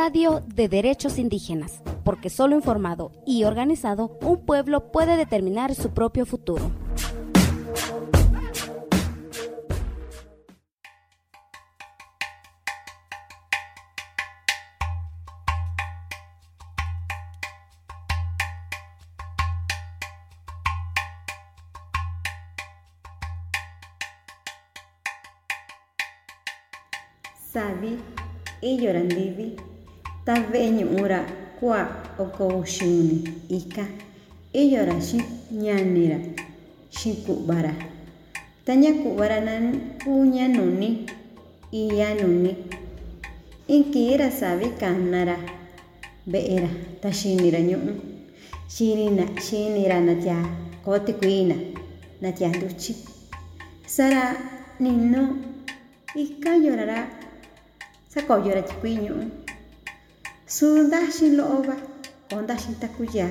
Radio de Derechos Indígenas, porque solo informado y organizado un pueblo puede determinar su propio futuro. Sabi iyorandivi taveño tave'eñu'úra ku'a oko'uxiuni ika. Iyora xi ñanera xinku'vara ta ñaku'varana kú ñanuni iyanuni inkira savi kanara ve'era ta xinira ñu'ún xinira natya kotikuina natya nduchi sara nino ika yorara sakoyora tikuii ñu'ún. Sundaxin lo'oba, ondaxin takuya,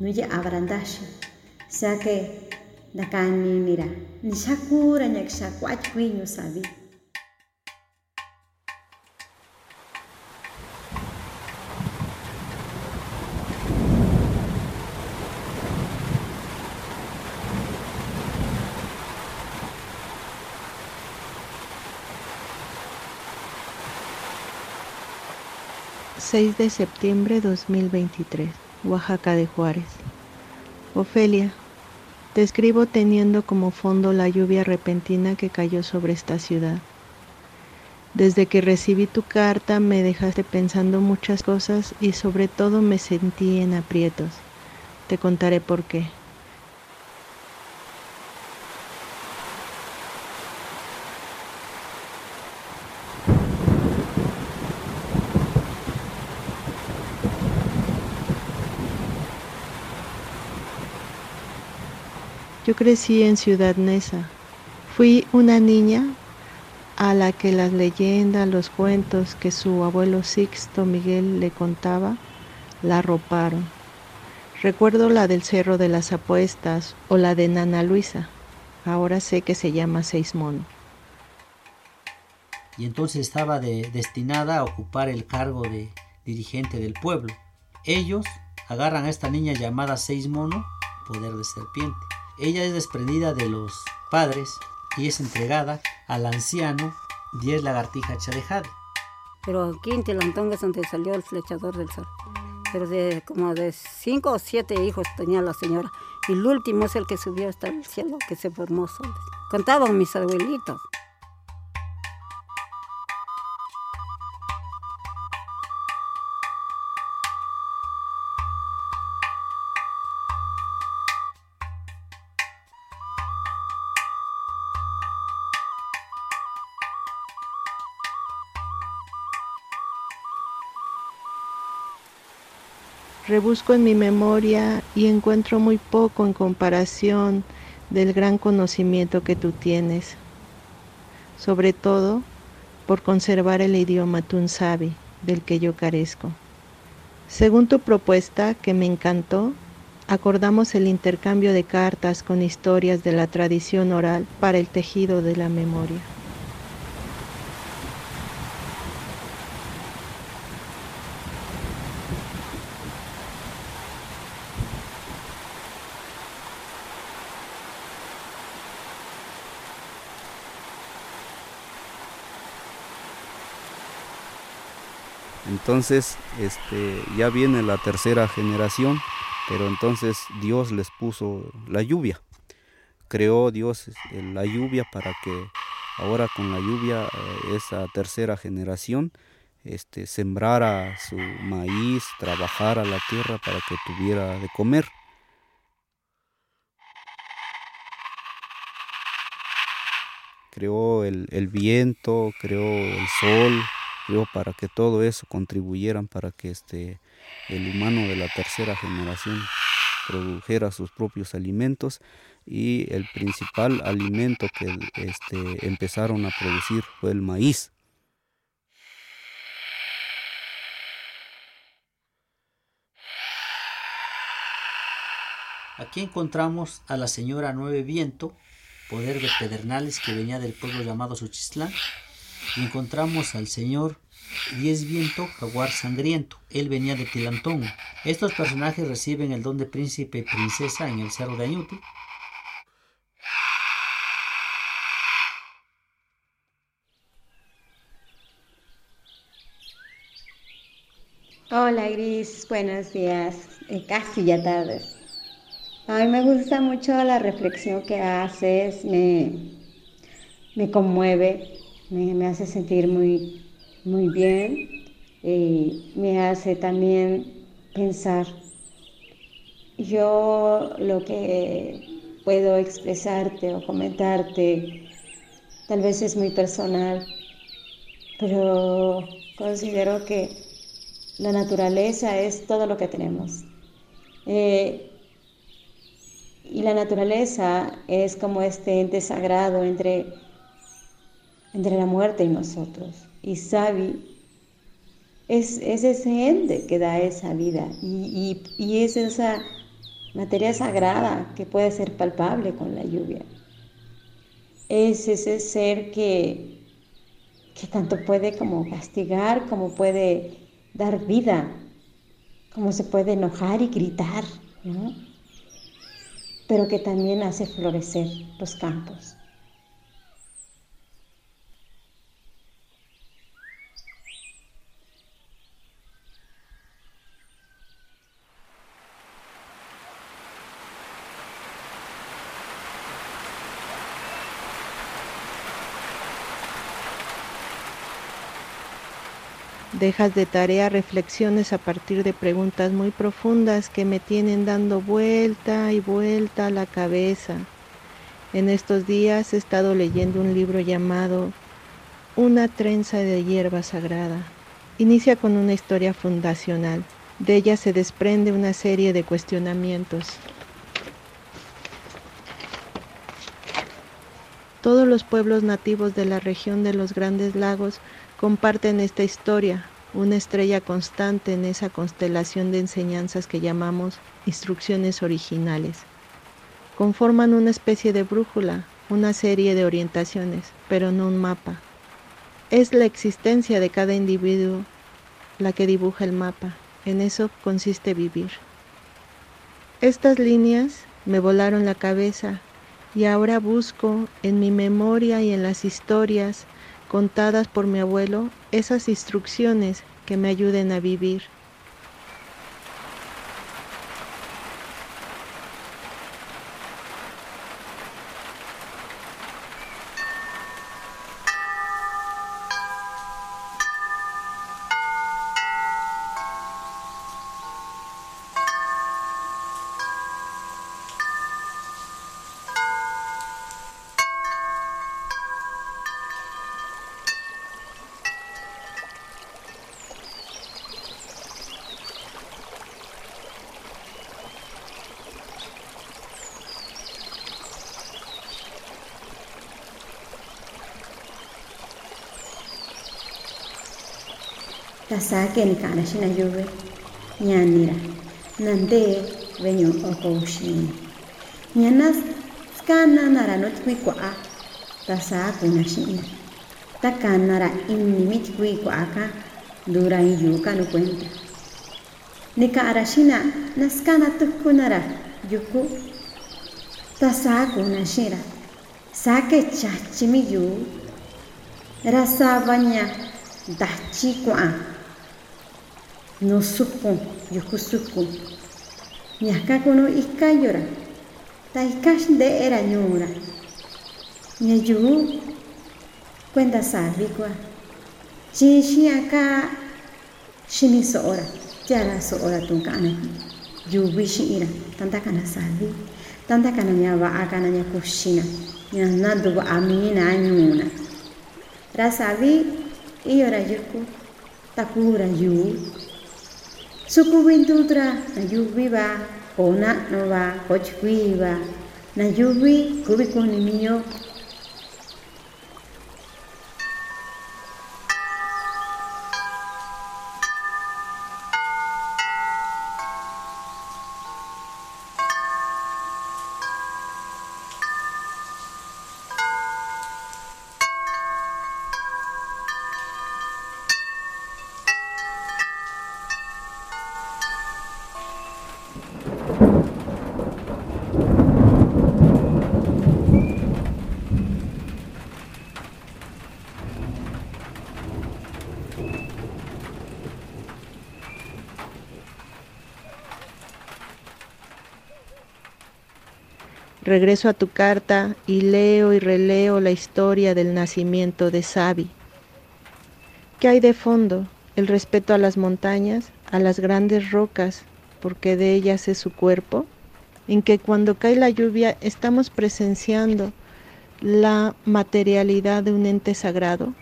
nuya abrandaxin. Sea que, da canini nira, ni shakura ñak shakwach wiño sabi. 6 de septiembre 2023, Oaxaca de Juárez. Ofelia, te escribo teniendo como fondo la lluvia repentina que cayó sobre esta ciudad. Desde que recibí tu carta me dejaste pensando muchas cosas y sobre todo me sentí en aprietos. Te contaré por qué. Yo crecí en Ciudad Neza. Fui una niña a la que las leyendas, los cuentos que su abuelo Sixto Miguel le contaba, la arroparon. Recuerdo la del Cerro de las Apuestas o la de Nana Luisa. Ahora sé que se llama Seis Mono. Y entonces estaba destinada a ocupar el cargo de dirigente del pueblo. Ellos agarran a esta niña llamada Seis Mono, poder de serpiente. Ella es desprendida de los padres y es entregada al anciano Diez Lagartija Charejade. Pero aquí en Tilantonga es donde salió el flechador del sol. Pero de como de cinco o siete hijos tenía la señora. Y el último es el que subió hasta el cielo, que se formó solo. Contaban mis abuelitos. Rebusco en mi memoria y encuentro muy poco en comparación del gran conocimiento que tú tienes, sobre todo por conservar el idioma tunsabi del que yo carezco. Según tu propuesta, que me encantó, acordamos el intercambio de cartas con historias de la tradición oral para el tejido de la memoria. Entonces, este, ya viene la tercera generación, pero entonces Dios les puso la lluvia. Creó Dios este, la lluvia para que ahora con la lluvia eh, esa tercera generación este, sembrara su maíz, trabajara la tierra para que tuviera de comer. Creó el, el viento, creó el sol, para que todo eso contribuyeran para que este, el humano de la tercera generación produjera sus propios alimentos y el principal alimento que este, empezaron a producir fue el maíz. Aquí encontramos a la señora Nueve Viento, poder de Pedernales que venía del pueblo llamado Suchislán, encontramos al señor Diez Viento, Jaguar Sangriento. Él venía de Tilantón. Estos personajes reciben el don de príncipe y princesa en el Cerro de Añuti. Hola Gris, buenos días, eh, casi ya tarde. A mí me gusta mucho la reflexión que haces, me, me conmueve, me, hace sentir muy, muy bien y me hace también pensar. Yo lo que puedo expresarte o comentarte tal vez es muy personal, pero considero que la naturaleza es todo lo que tenemos. Eh, y la naturaleza es como este ente sagrado entre, entre la muerte y nosotros. Y Sabi es, ese ente que da esa vida y, es esa materia sagrada que puede ser palpable con la lluvia. Es ese ser que, que tanto puede como castigar, como puede dar vida, como se puede enojar y gritar, ¿no? pero que también hace florecer los campos. Dejas de tarea reflexiones a partir de preguntas muy profundas que me tienen dando vuelta y vuelta a la cabeza. En estos días he estado leyendo un libro llamado Una trenza de hierba sagrada. Inicia con una historia fundacional. De ella se desprende una serie de cuestionamientos. Todos los pueblos nativos de la región de los Grandes Lagos comparten esta historia, una estrella constante en esa constelación de enseñanzas que llamamos instrucciones originales. Conforman una especie de brújula, una serie de orientaciones, pero no un mapa. Es la existencia de cada individuo la que dibuja el mapa. En eso consiste vivir. Estas líneas me volaron la cabeza y ahora busco en mi memoria y en las historias contadas por mi abuelo esas instrucciones que me ayuden a vivir. kasakeni xinayuve ñanira nande veño okoxini skana nara no tikuyku'a tasakuna xi'na ta kanara inimi tikuyku'aka duran yuka no cuenta nika'ara xina naskana tukkunara yuku. Tasakuna xira sake chachimi rasa rasabaña dachi ku'a no supo yuku suku ñaka kono ikayora ta ikash de era ñura ñayu cuenta sabi kwa chi shi aka shini soora jara soora tun kana yubi shi ira. Tanta kana sabi tanta kana nya wa aka na nya kushina nya na du amina ñuna ra sabi iyo ra yuku. Takura yu Sukuwintutra na yubi ba ona no ba kochkui ba Regreso a tu carta y leo y releo la historia del nacimiento de Sabi. ¿Qué hay de fondo? El respeto a las montañas, a las grandes rocas, porque de ellas es su cuerpo, en que cuando cae la lluvia estamos presenciando la materialidad de un ente sagrado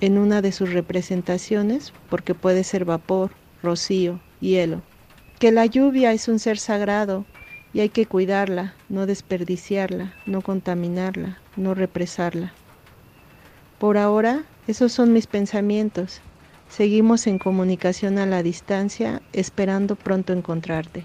en una de sus representaciones, porque puede ser vapor, rocío, hielo. Que la lluvia es un ser sagrado y hay que cuidarla, no desperdiciarla, no contaminarla, no represarla. Por ahora, esos son mis pensamientos. Seguimos en comunicación a la distancia, esperando pronto encontrarte.